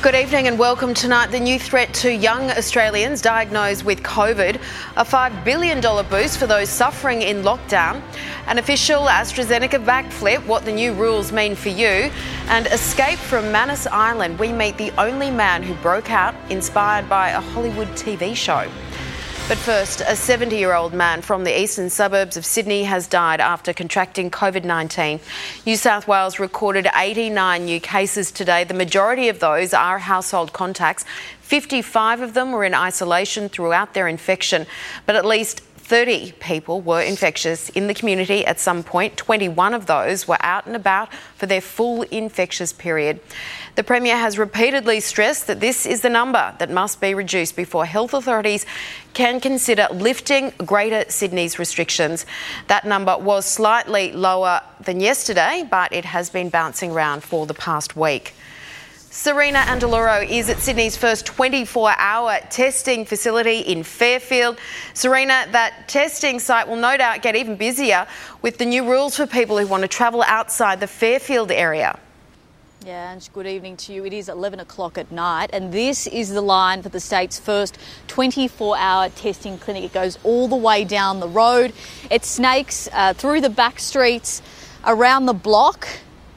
Good evening and welcome tonight. The new threat to young Australians diagnosed with COVID, a $5 billion boost for those suffering in lockdown, an official AstraZeneca backflip, what the new rules mean for you, and escape from Manus Island. We meet the only man who broke out inspired by a Hollywood TV show. But first, a 70 year old man from the eastern suburbs of Sydney has died after contracting COVID 19. New South Wales recorded 89 new cases today. The majority of those are household contacts. 55 of them were in isolation throughout their infection, but at least 30 people were infectious in the community at some point. 21 of those were out and about for their full infectious period. The Premier has repeatedly stressed that this is the number that must be reduced before health authorities can consider lifting Greater Sydney's restrictions. That number was slightly lower than yesterday, but it has been bouncing around for the past week. Serena Andaluro is at Sydney's first 24 hour testing facility in Fairfield. Serena, that testing site will no doubt get even busier with the new rules for people who want to travel outside the Fairfield area. Yeah, and good evening to you. It is 11 o'clock at night, and this is the line for the state's first 24 hour testing clinic. It goes all the way down the road, it snakes uh, through the back streets, around the block,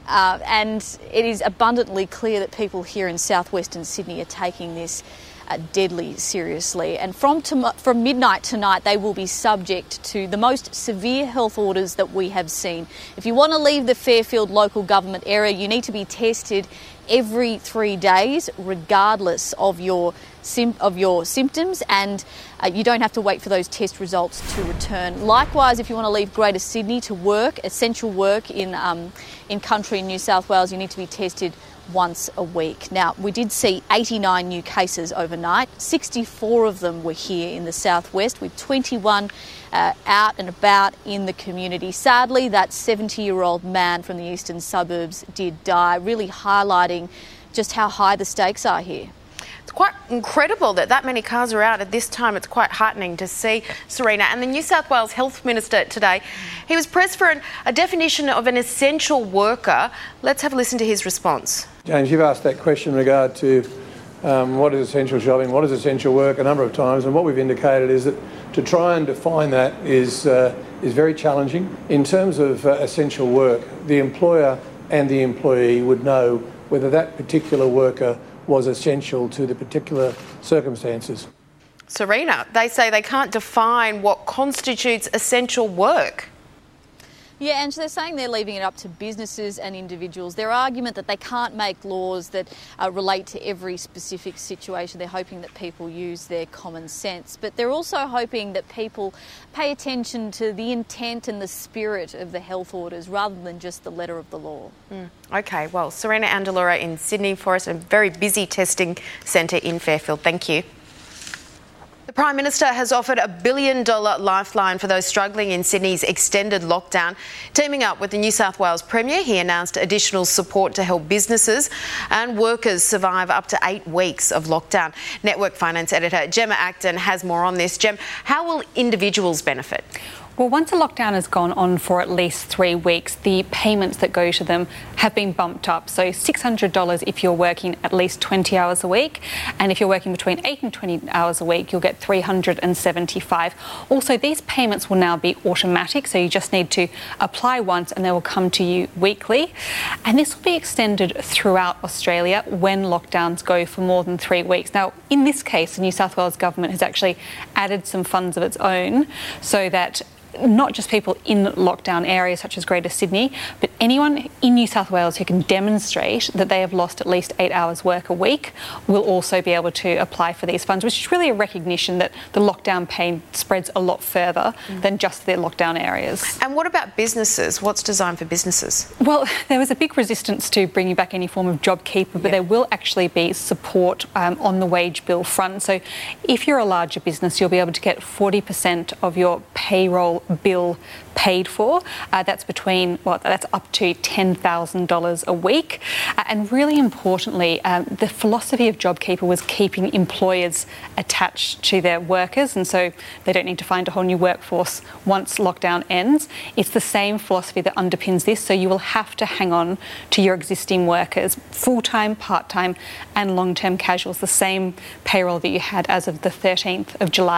uh, and it is abundantly clear that people here in southwestern Sydney are taking this uh, deadly seriously. And from, from midnight tonight, they will be subject to the most severe health orders that we have seen. If you want to leave the Fairfield local government area, you need to be tested every three days, regardless of your of your symptoms, and uh, you don't have to wait for those test results to return. Likewise, if you want to leave Greater Sydney to work, essential work in um, in country in New South Wales, you need to be tested once a week. Now, we did see 89 new cases overnight. 64 of them were here in the southwest, with 21 uh, out and about in the community. Sadly, that 70 year old man from the eastern suburbs did die, really highlighting just how high the stakes are here. It's quite incredible that that many cars are out at this time. It's quite heartening to see Serena. And the New South Wales Health Minister today, he was pressed for an, a definition of an essential worker. Let's have a listen to his response. James, you've asked that question in regard to um, what is essential shopping, what is essential work a number of times, and what we've indicated is that to try and define that is, uh, is very challenging. In terms of uh, essential work, the employer and the employee would know whether that particular worker was essential to the particular circumstances. Serena, they say they can't define what constitutes essential work. Yeah, and they're saying they're leaving it up to businesses and individuals. Their argument that they can't make laws that uh, relate to every specific situation. They're hoping that people use their common sense, but they're also hoping that people pay attention to the intent and the spirit of the health orders rather than just the letter of the law. Mm. Okay, well, Serena Andalura in Sydney for us, a very busy testing centre in Fairfield. Thank you. The Prime Minister has offered a billion dollar lifeline for those struggling in Sydney's extended lockdown. Teaming up with the New South Wales Premier, he announced additional support to help businesses and workers survive up to eight weeks of lockdown. Network Finance Editor Gemma Acton has more on this. Gem, how will individuals benefit? Well, once a lockdown has gone on for at least three weeks, the payments that go to them have been bumped up. So $600 if you're working at least 20 hours a week, and if you're working between 8 and 20 hours a week, you'll get 375. Also, these payments will now be automatic, so you just need to apply once and they will come to you weekly. And this will be extended throughout Australia when lockdowns go for more than three weeks. Now, in this case, the New South Wales government has actually added some funds of its own so that not just people in lockdown areas such as Greater Sydney, but anyone in New South Wales who can demonstrate that they have lost at least eight hours work a week will also be able to apply for these funds, which is really a recognition that the lockdown pain spreads a lot further mm. than just their lockdown areas. And what about businesses? What's designed for businesses? Well, there was a big resistance to bringing back any form of JobKeeper, but there will actually be support um, on the wage bill front. So if you're a larger business, you'll be able to get 40% of your payroll bill paid for. Uh, that's between, well, that's up to $10,000 a week. Uh, and really importantly, um, the philosophy of JobKeeper was keeping employers attached to their workers, and so they don't need to find a whole new workforce once lockdown ends. It's the same philosophy that underpins this, so you will have to hang on to your existing workers, full time, part time, and long term casuals, the same payroll that you had as of the 13th of July.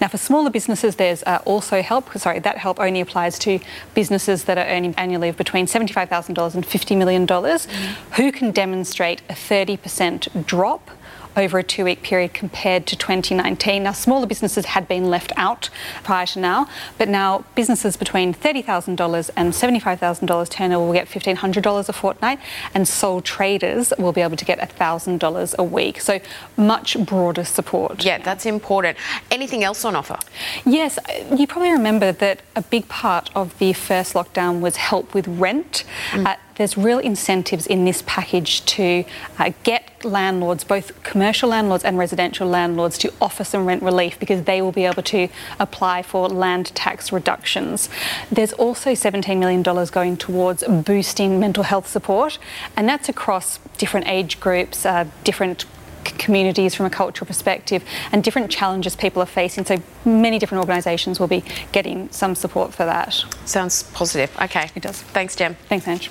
Now, for smaller businesses, there's uh, also help. Sorry, that help only applies to businesses that are earning annually of between $75,000 and $50 million mm-hmm. who can demonstrate a 30% drop over a two week period compared to 2019. Now, smaller businesses had been left out prior to now, but now businesses between $30,000 and $75,000 turnover will get $1,500 a fortnight, and sole traders will be able to get $1,000 a week. So, much broader support. Yeah, that's important. Anything else on offer? Yes, you probably remember that a big part of the first lockdown was help with rent. Mm. Uh, there's real incentives in this package to uh, get landlords, both commercial landlords and residential landlords, to offer some rent relief because they will be able to apply for land tax reductions. There's also $17 million going towards boosting mental health support, and that's across different age groups, uh, different communities from a cultural perspective and different challenges people are facing. So many different organisations will be getting some support for that. Sounds positive. Okay. It does. Thanks, Jem. Thanks, Ange.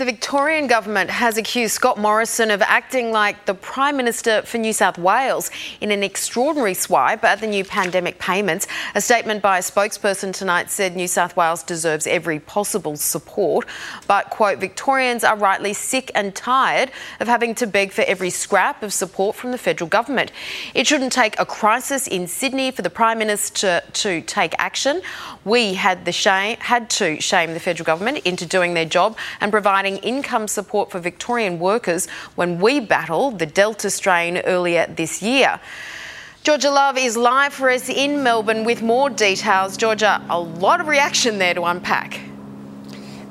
The Victorian government has accused Scott Morrison of acting like the Prime Minister for New South Wales in an extraordinary swipe at the new pandemic payments. A statement by a spokesperson tonight said New South Wales deserves every possible support, but, quote, Victorians are rightly sick and tired of having to beg for every scrap of support from the federal government. It shouldn't take a crisis in Sydney for the Prime Minister to take action. We had, the shame, had to shame the federal government into doing their job and providing providing income support for Victorian workers when we battled the Delta strain earlier this year. Georgia Love is live for us in Melbourne with more details. Georgia, a lot of reaction there to unpack.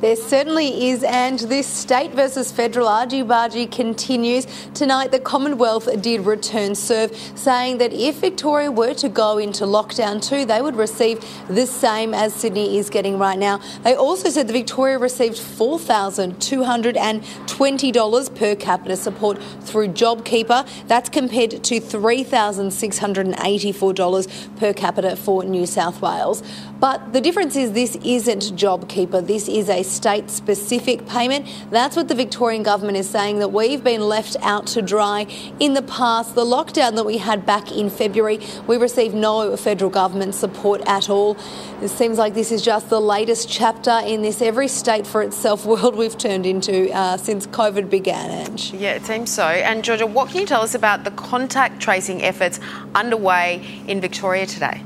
There certainly is, and this state versus federal argy-bargy continues. Tonight, the Commonwealth did return serve, saying that if Victoria were to go into lockdown too, they would receive the same as Sydney is getting right now. They also said that Victoria received $4,220 per capita support through JobKeeper. That's compared to $3,684 per capita for New South Wales. But the difference is this isn't JobKeeper. This is a state specific payment. That's what the Victorian government is saying that we've been left out to dry in the past. The lockdown that we had back in February, we received no federal government support at all. It seems like this is just the latest chapter in this every state for itself world we've turned into uh, since COVID began, Ange. Yeah, it seems so. And Georgia, what can you tell us about the contact tracing efforts underway in Victoria today?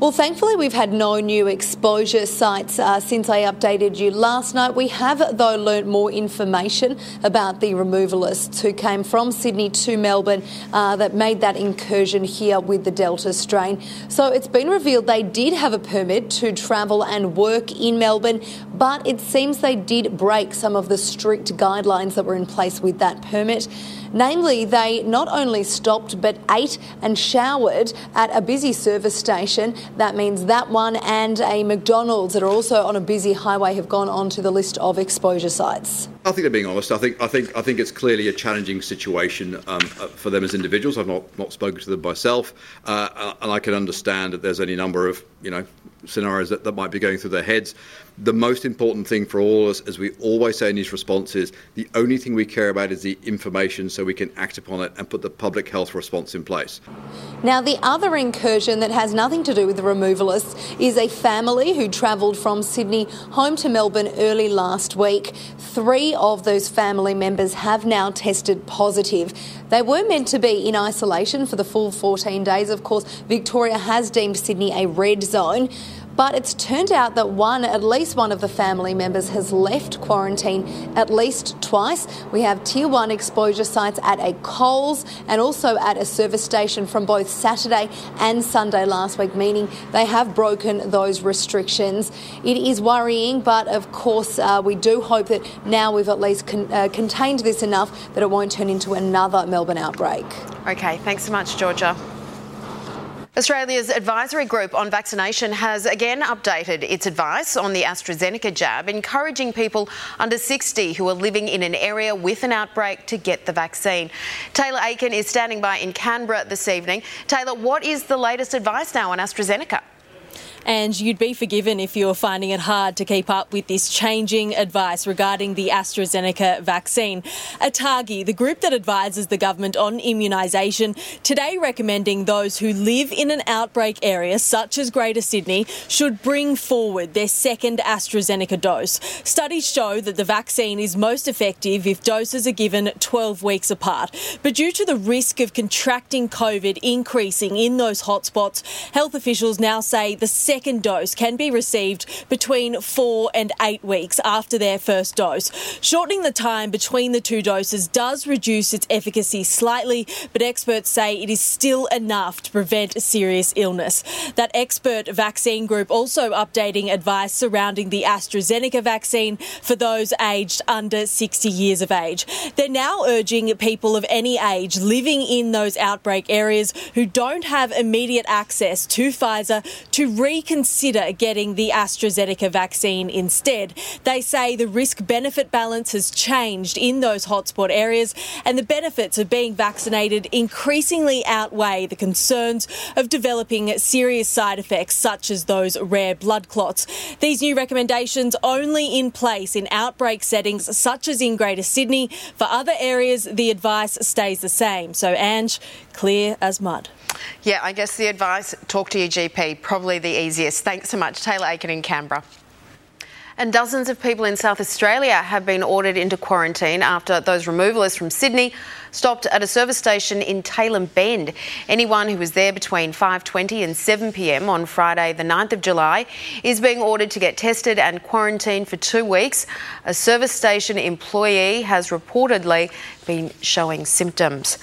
Well, thankfully, we've had no new exposure sites uh, since I updated you last night. We have, though, learnt more information about the removalists who came from Sydney to Melbourne uh, that made that incursion here with the Delta strain. So it's been revealed they did have a permit to travel and work in Melbourne, but it seems they did break some of the strict guidelines that were in place with that permit. Namely, they not only stopped but ate and showered at a busy service station. That means that one and a McDonald's that are also on a busy highway have gone onto the list of exposure sites. I think they're being honest. I think I think I think it's clearly a challenging situation um, uh, for them as individuals. I've not not spoken to them myself, uh, uh, and I can understand that there's any number of you know scenarios that, that might be going through their heads. The most important thing for all of us, as we always say in these responses, the only thing we care about is the information so we can act upon it and put the public health response in place. Now, the other incursion that has nothing to do with the removalists is a family who travelled from Sydney home to Melbourne early last week. Three of those family members have now tested positive. They were meant to be in isolation for the full 14 days. Of course, Victoria has deemed Sydney a red zone. But it's turned out that one, at least one of the family members, has left quarantine at least twice. We have tier one exposure sites at a Coles and also at a service station from both Saturday and Sunday last week, meaning they have broken those restrictions. It is worrying, but of course, uh, we do hope that now we've at least con- uh, contained this enough that it won't turn into another Melbourne outbreak. Okay, thanks so much, Georgia. Australia's advisory group on vaccination has again updated its advice on the AstraZeneca jab, encouraging people under 60 who are living in an area with an outbreak to get the vaccine. Taylor Aiken is standing by in Canberra this evening. Taylor, what is the latest advice now on AstraZeneca? And you'd be forgiven if you're finding it hard to keep up with this changing advice regarding the AstraZeneca vaccine. ATAGI, the group that advises the government on immunisation, today recommending those who live in an outbreak area such as Greater Sydney should bring forward their second AstraZeneca dose. Studies show that the vaccine is most effective if doses are given 12 weeks apart. But due to the risk of contracting COVID increasing in those hotspots, health officials now say the second dose can be received between four and eight weeks after their first dose. Shortening the time between the two doses does reduce its efficacy slightly, but experts say it is still enough to prevent serious illness. That expert vaccine group also updating advice surrounding the AstraZeneca vaccine for those aged under 60 years of age. They're now urging people of any age living in those outbreak areas who don't have immediate access to Pfizer to re reconsider getting the AstraZeneca vaccine instead. They say the risk benefit balance has changed in those hotspot areas and the benefits of being vaccinated increasingly outweigh the concerns of developing serious side effects such as those rare blood clots. These new recommendations only in place in outbreak settings such as in Greater Sydney. For other areas, the advice stays the same. So, Ange, clear as mud. Yeah, I guess the advice talk to your GP, probably the easiest. Thanks so much. Taylor Aiken in Canberra. And dozens of people in South Australia have been ordered into quarantine after those removalists from Sydney stopped at a service station in Tailem Bend. Anyone who was there between 5:20 and 7 p.m. on Friday, the 9th of July, is being ordered to get tested and quarantined for 2 weeks. A service station employee has reportedly been showing symptoms.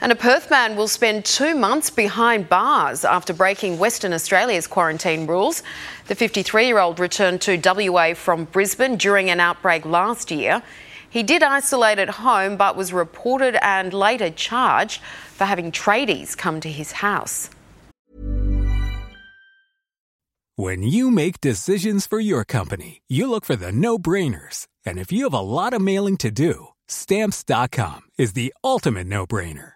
And a Perth man will spend two months behind bars after breaking Western Australia's quarantine rules. The 53 year old returned to WA from Brisbane during an outbreak last year. He did isolate at home but was reported and later charged for having tradies come to his house. When you make decisions for your company, you look for the no brainers. And if you have a lot of mailing to do, stamps.com is the ultimate no brainer.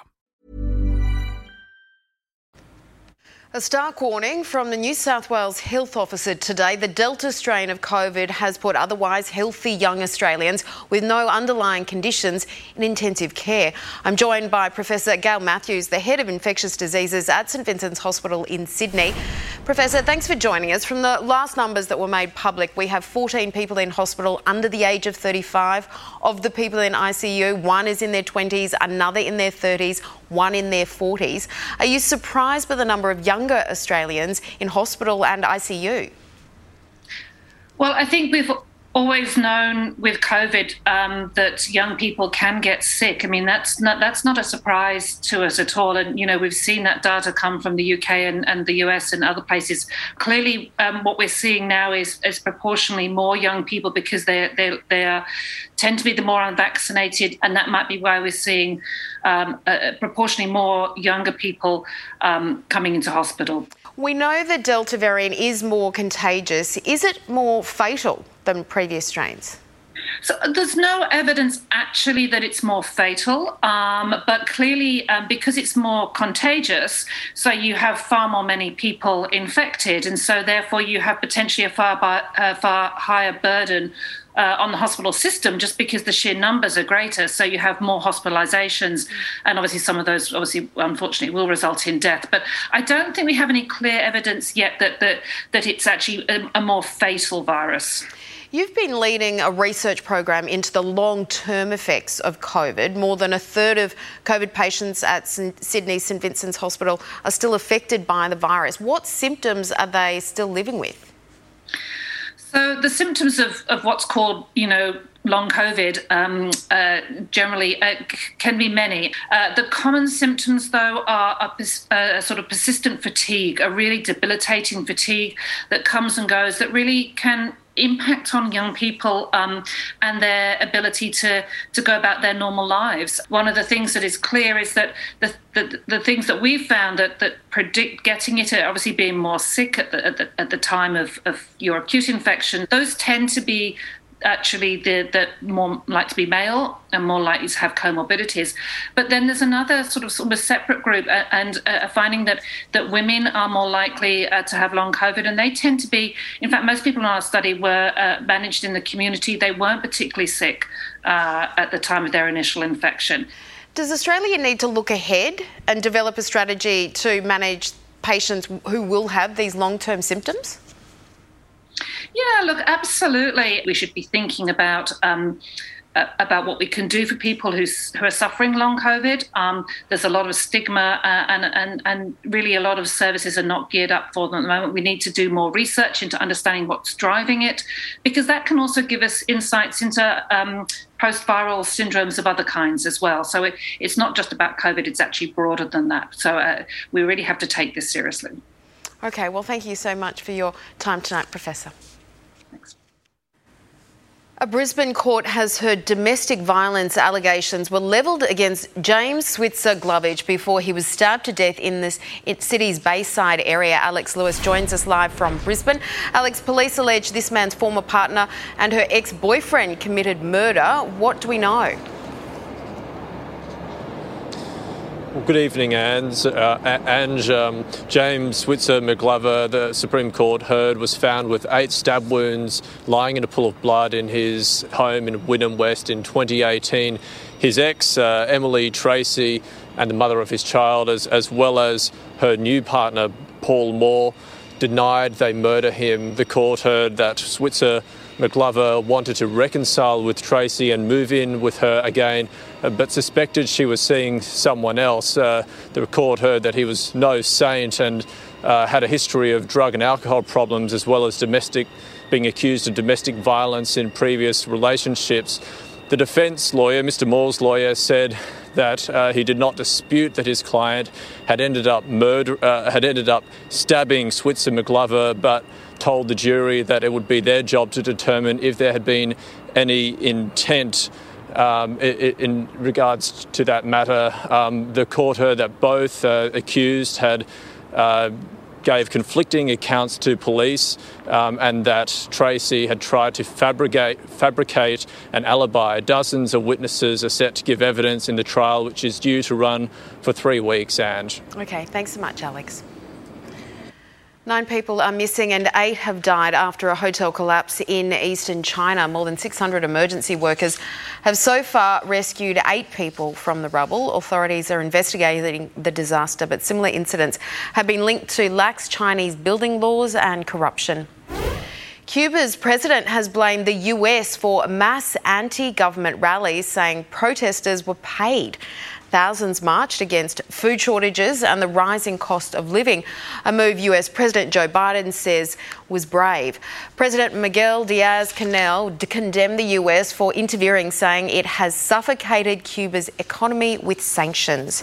A stark warning from the New South Wales Health Officer today. The Delta strain of COVID has put otherwise healthy young Australians with no underlying conditions in intensive care. I'm joined by Professor Gail Matthews, the head of infectious diseases at St Vincent's Hospital in Sydney. Professor, thanks for joining us. From the last numbers that were made public, we have 14 people in hospital under the age of 35. Of the people in ICU, one is in their 20s, another in their 30s, one in their 40s. Are you surprised by the number of younger Australians in hospital and ICU? Well, I think we've always known with COVID um, that young people can get sick. I mean, that's not that's not a surprise to us at all. And you know, we've seen that data come from the UK and, and the US and other places. Clearly, um, what we're seeing now is is proportionally more young people because they they they are, tend to be the more unvaccinated, and that might be why we're seeing um, uh, proportionally more younger people um, coming into hospital. We know the Delta variant is more contagious. Is it more fatal than previous strains? So there's no evidence actually that it's more fatal, um, but clearly um, because it's more contagious, so you have far more many people infected, and so therefore you have potentially a far, by, uh, far higher burden uh, on the hospital system just because the sheer numbers are greater. So you have more hospitalizations, and obviously some of those, obviously, unfortunately, will result in death. But I don't think we have any clear evidence yet that that, that it's actually a, a more fatal virus. You've been leading a research program into the long term effects of COVID. More than a third of COVID patients at Sydney St Vincent's Hospital are still affected by the virus. What symptoms are they still living with? So the symptoms of, of what's called, you know, long COVID um, uh, generally uh, can be many. Uh, the common symptoms, though, are a, a, uh, sort of persistent fatigue, a really debilitating fatigue that comes and goes, that really can impact on young people um, and their ability to to go about their normal lives. One of the things that is clear is that the the, the things that we've found that, that predict getting it, obviously being more sick at the, at the, at the time of, of your acute infection, those tend to be actually the, the more likely to be male and more likely to have comorbidities. But then there's another sort of, sort of separate group, uh, and uh, finding that that women are more likely uh, to have long COVID, and they tend to be. In fact, most people in our study were uh, managed in the community. They weren't particularly sick uh, at the time of their initial infection. Does Australia need to look ahead and develop a strategy to manage patients who will have these long-term symptoms? Yeah, look, absolutely. We should be thinking about. Um, about what we can do for people who, who are suffering long COVID. Um, there's a lot of stigma, uh, and, and, and really a lot of services are not geared up for them at the moment. We need to do more research into understanding what's driving it, because that can also give us insights into um, post viral syndromes of other kinds as well. So it, it's not just about COVID, it's actually broader than that. So uh, we really have to take this seriously. Okay, well, thank you so much for your time tonight, Professor. A Brisbane court has heard domestic violence allegations were levelled against James Switzer Glovage before he was stabbed to death in this city's Bayside area. Alex Lewis joins us live from Brisbane. Alex, police allege this man's former partner and her ex boyfriend committed murder. What do we know? Well, good evening, Ange. Uh, Ange um, James Switzer McGlover, the Supreme Court heard, was found with eight stab wounds lying in a pool of blood in his home in Wynnum West in 2018. His ex, uh, Emily Tracy, and the mother of his child, as, as well as her new partner, Paul Moore, denied they murder him. The court heard that Switzer McGlover wanted to reconcile with Tracy and move in with her again, uh, but suspected she was seeing someone else. Uh, the court heard that he was no saint and uh, had a history of drug and alcohol problems as well as domestic, being accused of domestic violence in previous relationships. The defence lawyer, Mr. Moore's lawyer, said that uh, he did not dispute that his client had ended up murder, uh, had ended up stabbing Switzer McGlover, but told the jury that it would be their job to determine if there had been any intent um, in regards to that matter. Um, the court heard that both uh, accused had. Gave conflicting accounts to police um, and that Tracy had tried to fabricate, fabricate an alibi. Dozens of witnesses are set to give evidence in the trial, which is due to run for three weeks. And okay, thanks so much, Alex. Nine people are missing and eight have died after a hotel collapse in eastern China. More than 600 emergency workers have so far rescued eight people from the rubble. Authorities are investigating the disaster, but similar incidents have been linked to lax Chinese building laws and corruption. Cuba's president has blamed the US for mass anti government rallies, saying protesters were paid. Thousands marched against food shortages and the rising cost of living, a move US President Joe Biden says was brave. President Miguel Diaz Canel condemned the US for interfering, saying it has suffocated Cuba's economy with sanctions.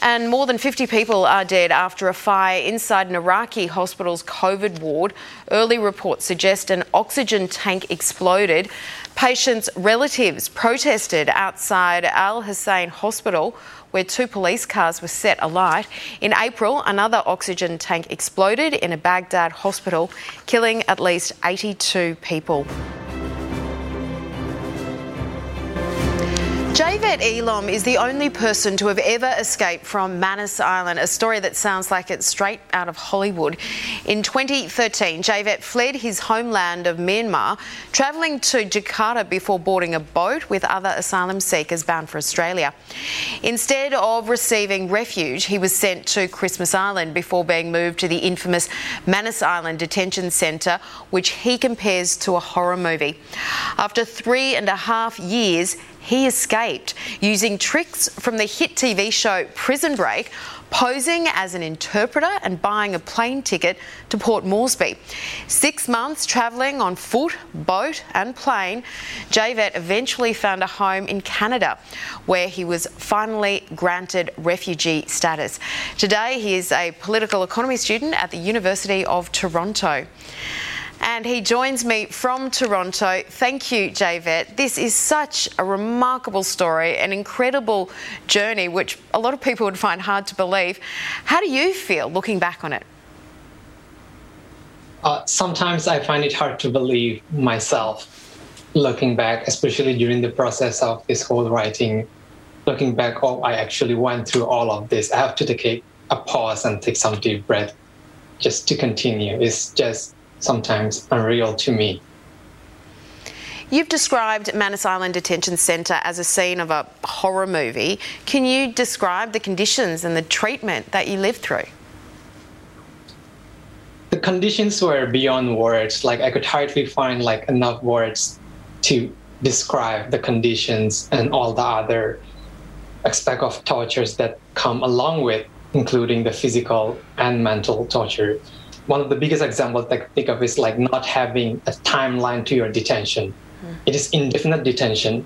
And more than 50 people are dead after a fire inside an Iraqi hospital's COVID ward. Early reports suggest an oxygen tank exploded. Patients' relatives protested outside Al Hussein Hospital, where two police cars were set alight. In April, another oxygen tank exploded in a Baghdad hospital, killing at least 82 people. Jaivet Ealom is the only person to have ever escaped from Manus Island, a story that sounds like it's straight out of Hollywood. In 2013, Javed fled his homeland of Myanmar, travelling to Jakarta before boarding a boat with other asylum seekers bound for Australia. Instead of receiving refuge, he was sent to Christmas Island before being moved to the infamous Manus Island Detention Centre, which he compares to a horror movie. After three and a half years, he escaped using tricks from the hit TV show Prison Break, posing as an interpreter and buying a plane ticket to Port Moresby. Six months travelling on foot, boat, and plane, Jaivet eventually found a home in Canada where he was finally granted refugee status. Today, he is a political economy student at the University of Toronto and he joins me from Toronto. Thank you, Jaivet. This is such a remarkable story, an incredible journey, which a lot of people would find hard to believe. How do you feel looking back on it? Uh, sometimes I find it hard to believe myself looking back, especially during the process of this whole writing. Looking back, oh, I actually went through all of this. I have to take a pause and take some deep breath just to continue. It's just sometimes unreal to me. You've described Manus Island Detention Centre as a scene of a horror movie. Can you describe the conditions and the treatment that you lived through? The conditions were beyond words. Like I could hardly find like enough words to describe the conditions and all the other aspect of tortures that come along with, including the physical and mental torture one of the biggest examples that I can think of is like not having a timeline to your detention. Mm. It is indefinite detention.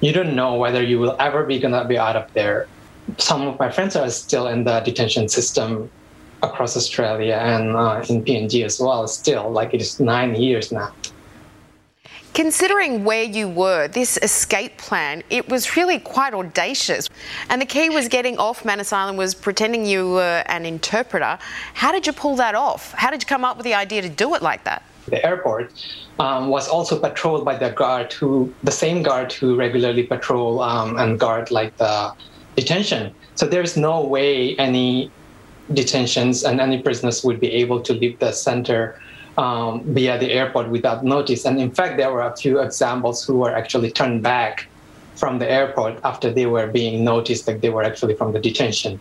You don't know whether you will ever be gonna be out of there. Some of my friends are still in the detention system across Australia and uh, in PNG as well. Still, like it is nine years now. Considering where you were, this escape plan, it was really quite audacious. And the key was getting off Manus Island was pretending you were an interpreter. How did you pull that off? How did you come up with the idea to do it like that? The airport um, was also patrolled by the guard who, the same guard who regularly patrol um, and guard like the detention. So there's no way any detentions and any prisoners would be able to leave the center um, via the airport without notice. And in fact, there were a few examples who were actually turned back from the airport after they were being noticed that they were actually from the detention.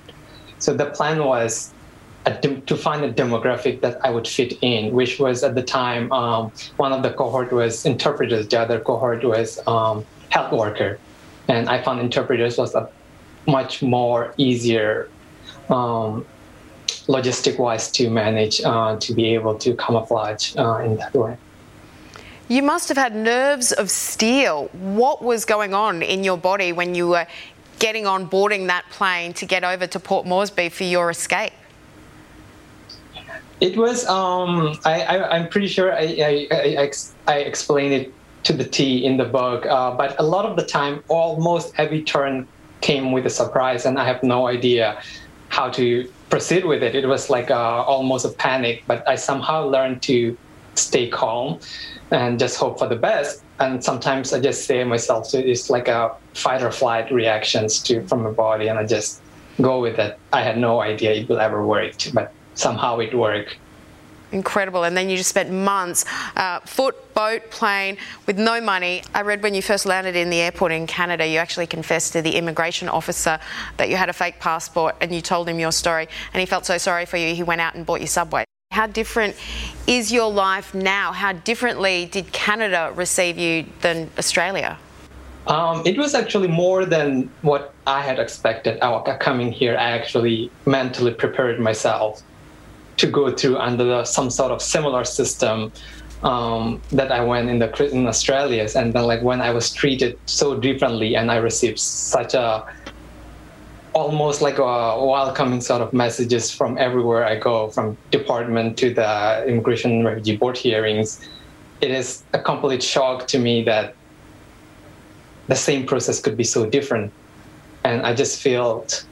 So the plan was to find a demographic that I would fit in, which was at the time um, one of the cohort was interpreters, the other cohort was um, health worker, and I found interpreters was a much more easier um, logistic wise to manage uh, to be able to camouflage uh, in that way. You must have had nerves of steel. What was going on in your body when you were getting on boarding that plane to get over to Port Moresby for your escape? It was, um, I, am pretty sure I, I, I, I, explained it to the T in the book, uh, but a lot of the time, almost every turn came with a surprise, and I have no idea how to proceed with it. It was like uh, almost a panic, but I somehow learned to stay calm and just hope for the best. And sometimes I just say to myself, so it's like a fight or flight reactions to from my body, and I just go with it. I had no idea it will ever work, but somehow it worked. Incredible. And then you just spent months, uh, foot, boat, plane, with no money. I read when you first landed in the airport in Canada, you actually confessed to the immigration officer that you had a fake passport and you told him your story. And he felt so sorry for you, he went out and bought you Subway. How different is your life now? How differently did Canada receive you than Australia? Um, it was actually more than what I had expected. Coming here, I actually mentally prepared myself to go through under the, some sort of similar system um, that I went in the in Australia, and then like when I was treated so differently, and I received such a almost like a welcoming sort of messages from everywhere I go, from department to the immigration refugee board hearings. It is a complete shock to me that the same process could be so different, and I just felt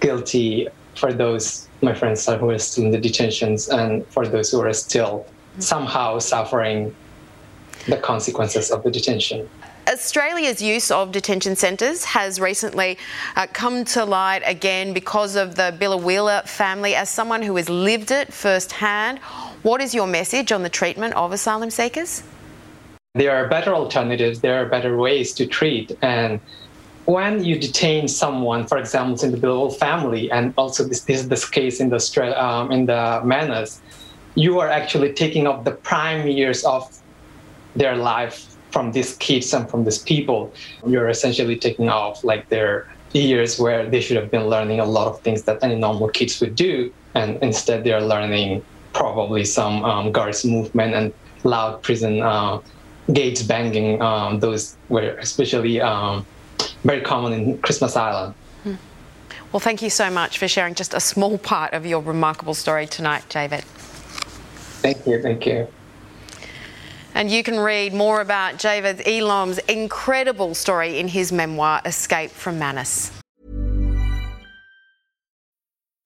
guilty for those my friends who are still in the detentions and for those who are still somehow suffering the consequences of the detention. Australia's use of detention centres has recently uh, come to light again because of the Biloela family. As someone who has lived it firsthand, what is your message on the treatment of asylum seekers? There are better alternatives, there are better ways to treat. And when you detain someone, for example, in the Biloela family, and also this, this is the case in the, um, in the Manus, you are actually taking up the prime years of their life from these kids and from these people. You're essentially taking off like their years where they should have been learning a lot of things that any normal kids would do, and instead they're learning probably some um, guards movement and loud prison uh, gates banging. Um, those were especially um, very common in Christmas Island. Hmm. Well, thank you so much for sharing just a small part of your remarkable story tonight, David. Thank you. Thank you. And you can read more about Jaivet Ealom's incredible story in his memoir, Escape from Manus.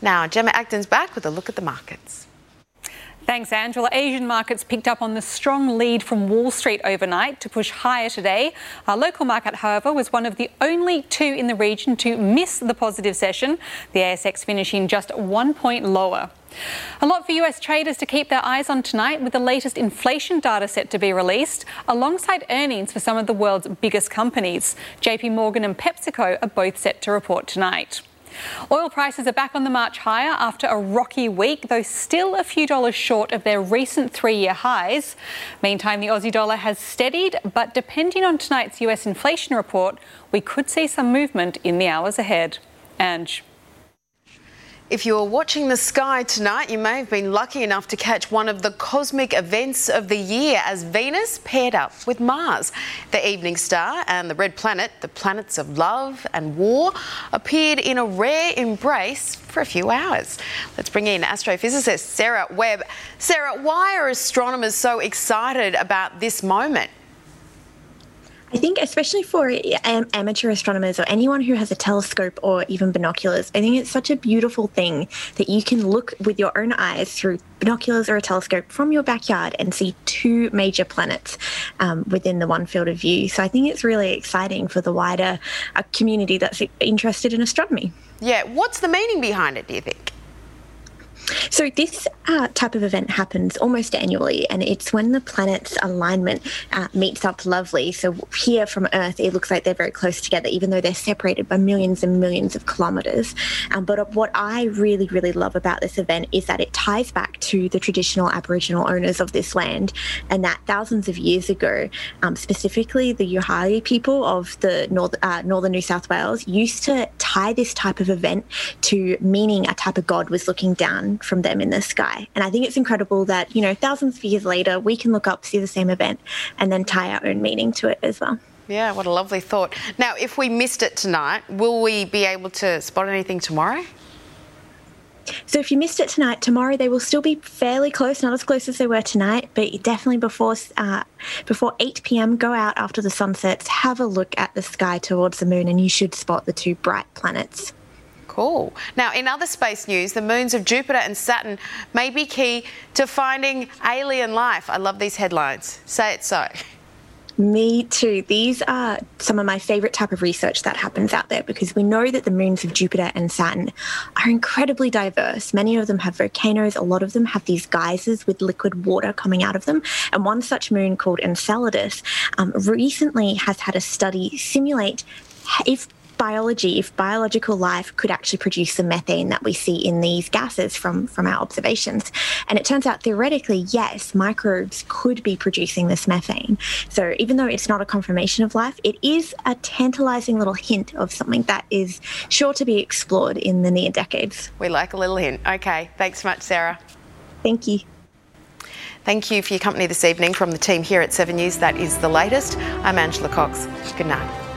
Now, Gemma Acton's back with a look at the markets. Thanks, Angela. Asian markets picked up on the strong lead from Wall Street overnight to push higher today. Our local market, however, was one of the only two in the region to miss the positive session, the ASX finishing just one point lower. A lot for US traders to keep their eyes on tonight with the latest inflation data set to be released, alongside earnings for some of the world's biggest companies. JP Morgan and PepsiCo are both set to report tonight. Oil prices are back on the march higher after a rocky week, though still a few dollars short of their recent three year highs. Meantime, the Aussie dollar has steadied, but depending on tonight's US inflation report, we could see some movement in the hours ahead. Ange. If you were watching the sky tonight, you may have been lucky enough to catch one of the cosmic events of the year as Venus paired up with Mars. The evening star and the red planet, the planets of love and war, appeared in a rare embrace for a few hours. Let's bring in astrophysicist Sarah Webb. Sarah, why are astronomers so excited about this moment? I think, especially for amateur astronomers or anyone who has a telescope or even binoculars, I think it's such a beautiful thing that you can look with your own eyes through binoculars or a telescope from your backyard and see two major planets um, within the one field of view. So I think it's really exciting for the wider uh, community that's interested in astronomy. Yeah, what's the meaning behind it, do you think? So, this uh, type of event happens almost annually, and it's when the planet's alignment uh, meets up lovely. So, here from Earth, it looks like they're very close together, even though they're separated by millions and millions of kilometres. Um, but what I really, really love about this event is that it ties back to the traditional Aboriginal owners of this land, and that thousands of years ago, um, specifically the Yuhari people of the north, uh, northern New South Wales, used to tie this type of event to meaning a type of god was looking down from them in the sky. And I think it's incredible that, you know, thousands of years later, we can look up, see the same event, and then tie our own meaning to it as well. Yeah, what a lovely thought. Now, if we missed it tonight, will we be able to spot anything tomorrow? So if you missed it tonight, tomorrow they will still be fairly close, not as close as they were tonight, but definitely before uh, before 8 p.m. Go out after the sun sets, have a look at the sky towards the moon, and you should spot the two bright planets. Cool. Now, in other space news, the moons of Jupiter and Saturn may be key to finding alien life. I love these headlines. Say it so. Me too. These are some of my favorite type of research that happens out there because we know that the moons of Jupiter and Saturn are incredibly diverse. Many of them have volcanoes, a lot of them have these geysers with liquid water coming out of them. And one such moon called Enceladus um, recently has had a study simulate if biology, if biological life could actually produce the methane that we see in these gases from, from our observations. And it turns out theoretically, yes, microbes could be producing this methane. So even though it's not a confirmation of life, it is a tantalizing little hint of something that is sure to be explored in the near decades. We like a little hint. Okay, thanks so much, Sarah. Thank you. Thank you for your company this evening from the team here at 7 News. That is the latest. I'm Angela Cox. Good night.